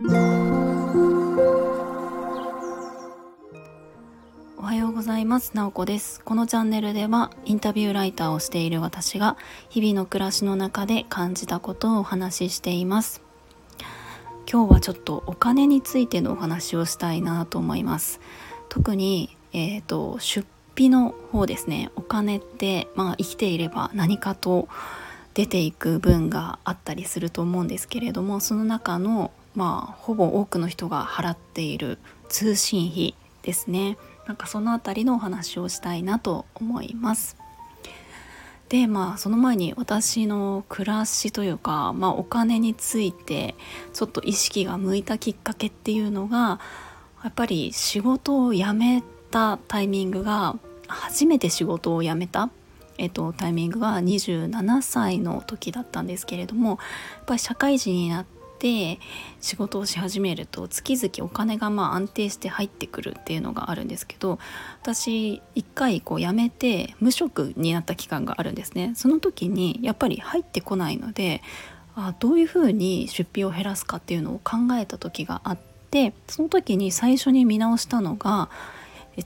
おはようございます。なおこです。このチャンネルではインタビューライターをしている私が日々の暮らしの中で感じたことをお話ししています。今日はちょっとお金についてのお話をしたいなと思います。特にえっ、ー、と出費の方ですね。お金ってまあ生きていれば何かと出ていく分があったりすると思うんですけれどもその中のまあほぼ多くの人が払っている通信費ですねなんかその辺りのお話をしたいなと思います。でまあその前に私の暮らしというか、まあ、お金についてちょっと意識が向いたきっかけっていうのがやっぱり仕事を辞めたタイミングが初めて仕事を辞めたえっと、タイミングが27歳の時だったんですけれどもやっぱり社会人になって仕事をし始めると月々お金がまあ安定して入ってくるっていうのがあるんですけど私一回こう辞めて無職になった期間があるんですね。その時にやっぱり入ってこないのであどういうふうに出費を減らすかっていうのを考えた時があってその時に最初に見直したのが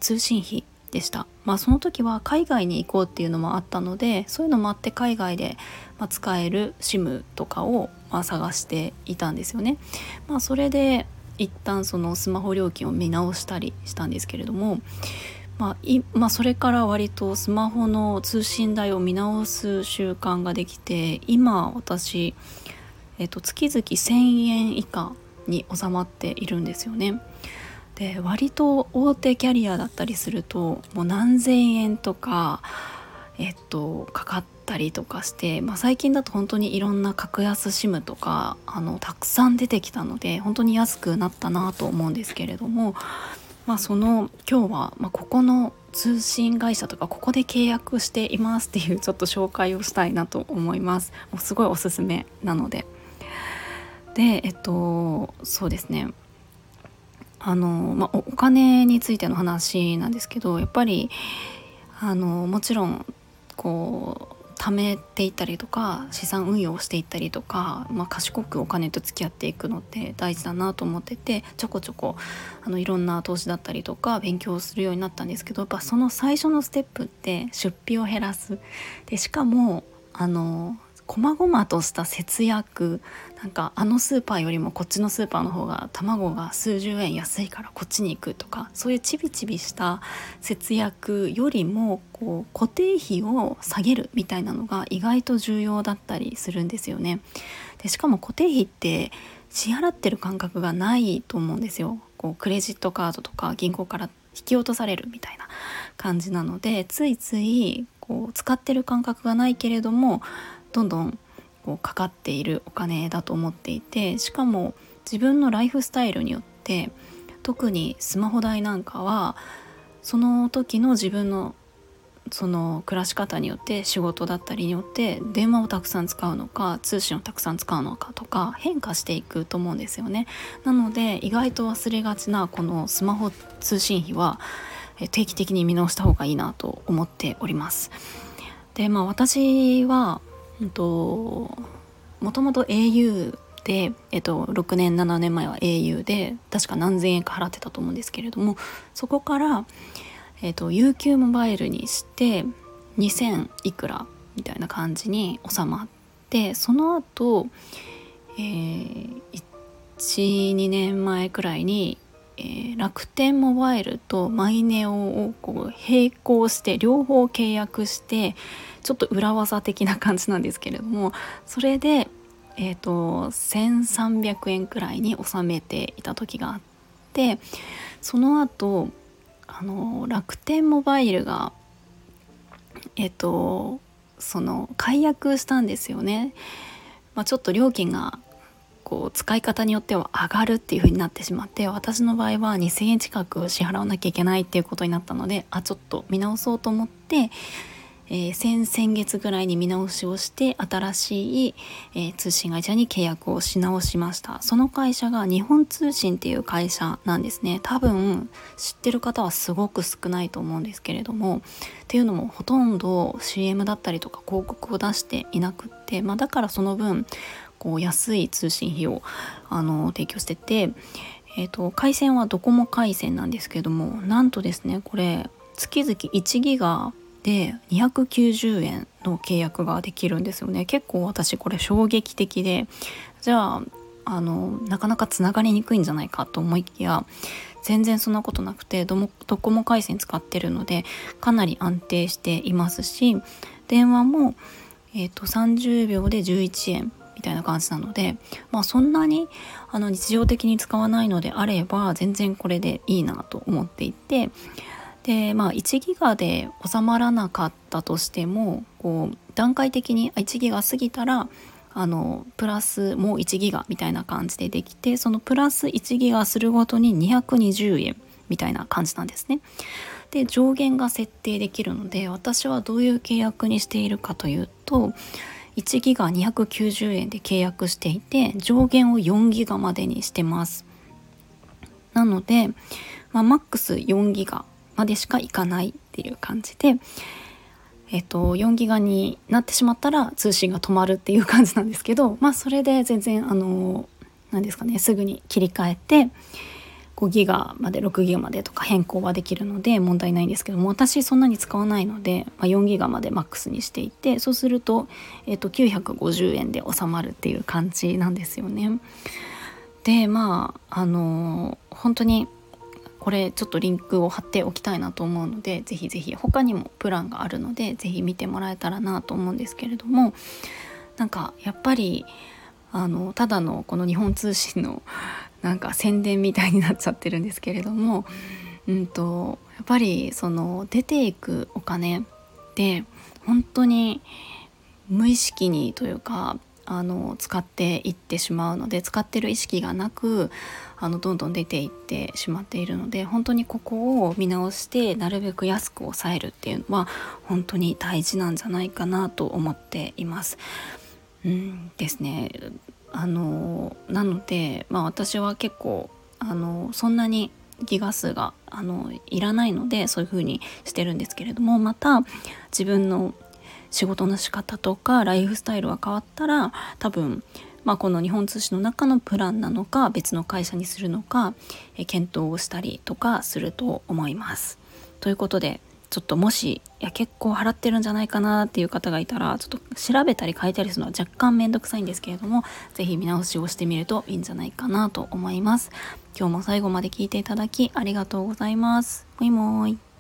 通信費。でした。まあその時は海外に行こうっていうのもあったのでそういうのもあって海外で、使える SIM とかを、ま探していたんですよね。まあそれで一旦そのスマホ料金を見直したりしたんですけれども、まあまあ、それから割とスマホの通信代を見直す習慣ができて今私、えっと、月々1,000円以下に収まっているんですよね。で割と大手キャリアだったりするともう何千円とかえっとかかったりとかして、まあ、最近だと本当にいろんな格安 SIM とかあのたくさん出てきたので本当に安くなったなと思うんですけれども、まあ、その今日は、まあ、ここの通信会社とかここで契約していますっていうちょっと紹介をしたいなと思います。もうすごいおすすめなので。でえっとそうですね。あの、まあ、お金についての話なんですけどやっぱりあのもちろんこう貯めていったりとか資産運用をしていったりとか、まあ、賢くお金と付き合っていくのって大事だなと思っててちょこちょこあのいろんな投資だったりとか勉強するようになったんですけどやっぱその最初のステップって出費を減らす。でしかもあの細々とした節約なんかあのスーパーよりもこっちのスーパーの方が卵が数十円安いからこっちに行くとかそういうちびちびした節約よりもこう固定費を下げるみたいなのが意外と重要だったりするんですよね。でしかも固定費って支払ってる感覚がないと思うんですよ。こうクレジットカードとか銀行から引き落とされるみたいな感じなのでついついこう使ってる感覚がないけれどもどんどんこうかかっているお金だと思っていてしかも自分のライフスタイルによって特にスマホ代なんかはその時の自分のその暮らし方によって仕事だったりによって電話をたくさん使うのか通信をたくさん使うのかとか変化していくと思うんですよね。なので意外と忘れがちなこのスマホ通信費は定期的に見直した方がいいなと思っております。でまあ私はうんともともと au で、えっと、6年7年前は au で確か何千円か払ってたと思うんですけれどもそこから、えっと、UQ モバイルにして2000いくらみたいな感じに収まってその後、えー、12年前くらいに、えー、楽天モバイルとマイネオをこう並行して両方契約してちょっと裏技的な感じなんですけれどもそれで、えーと、1,300円くらいに収めていた時があってその後あの楽天モバイルがえっ、ー、とその解約したんですよね。まあ、ちょっと料金がこう使い方によっては上がるっていう風になってしまって私の場合は2,000円近く支払わなきゃいけないっていうことになったのであちょっと見直そうと思ってえー、先々月ぐらいに見直しをして新しい、えー、通信会社に契約をし直しました。その会社が日本通信っていう会社なんですね。多分知ってる方はすごく少ないと思うんですけれどもっていうのもほとんど CM だったりとか広告を出していなくって、まあ、だからその分こう安い通信費をあの提供してて、えーと、回線はドコモ回線なんですけどもなんとですねこれ月々1ギガで290円の契約ができるんですよね。結構私これ衝撃的でじゃああのなかなかつながりにくいんじゃないかと思いきや全然そんなことなくてドコモ回線使ってるのでかなり安定していますし電話も、えーと、30秒で11円みたいな感じなので、まあ、そんなにあの日常的に使わないのであれば全然これでいいなと思っていてでまあ1ギガで収まらなかったとしてもこう段階的に1ギガ過ぎたらあのプラスもう1ギガみたいな感じでできてそのプラス1ギガするごとに220円みたいな感じなんですね。で上限が設定できるので私はどういう契約にしているかというと1ギガ290円で契約していて上限を4ギガまでにしてます。なので、まあ、マックス4ギガまでしかいかないっていう感じでえっと、4ギガになってしまったら通信が止まるっていう感じなんですけどまあそれで全然あの何ですかねすぐに切り替えて5ギガまで6ギガまでとか変更はできるので問題ないんですけども私そんなに使わないので、まあ、4ギガまでマックスにしていてそうすると、えっと、950円で収まるっていう感じなんですよね。でまああの本当にこれちょっとリンクを貼っておきたいなと思うのでぜひぜひ他にもプランがあるのでぜひ見てもらえたらなと思うんですけれどもなんかやっぱりあのただのこの日本通信のなんか宣伝みたいになっちゃってるんですけれども、うんと、やっぱりその出ていくお金って本当に無意識にというかあの使っていってしまうので使ってる意識がなくあのどんどん出ていってしまっているので本当にここを見直してなるべく安く抑えるっていうのは本当に大事なんじゃないかなと思っています。うんですねあのなので、まあ、私は結構あのそんなにギガ数があのいらないのでそういう風にしてるんですけれどもまた自分の仕事の仕方とかライフスタイルが変わったら多分、まあ、この日本通信の中のプランなのか別の会社にするのか、え検討をしたりとかすると思います。ということでちょっともしいや結構払ってるんじゃないかなっていう方がいたらちょっと調べたり書いたりするのは若干めんどくさいんですけれども是非見直しをしてみるといいんじゃないかなと思います。今日も最後まで聞いていただきありがとうございます。もいもーい。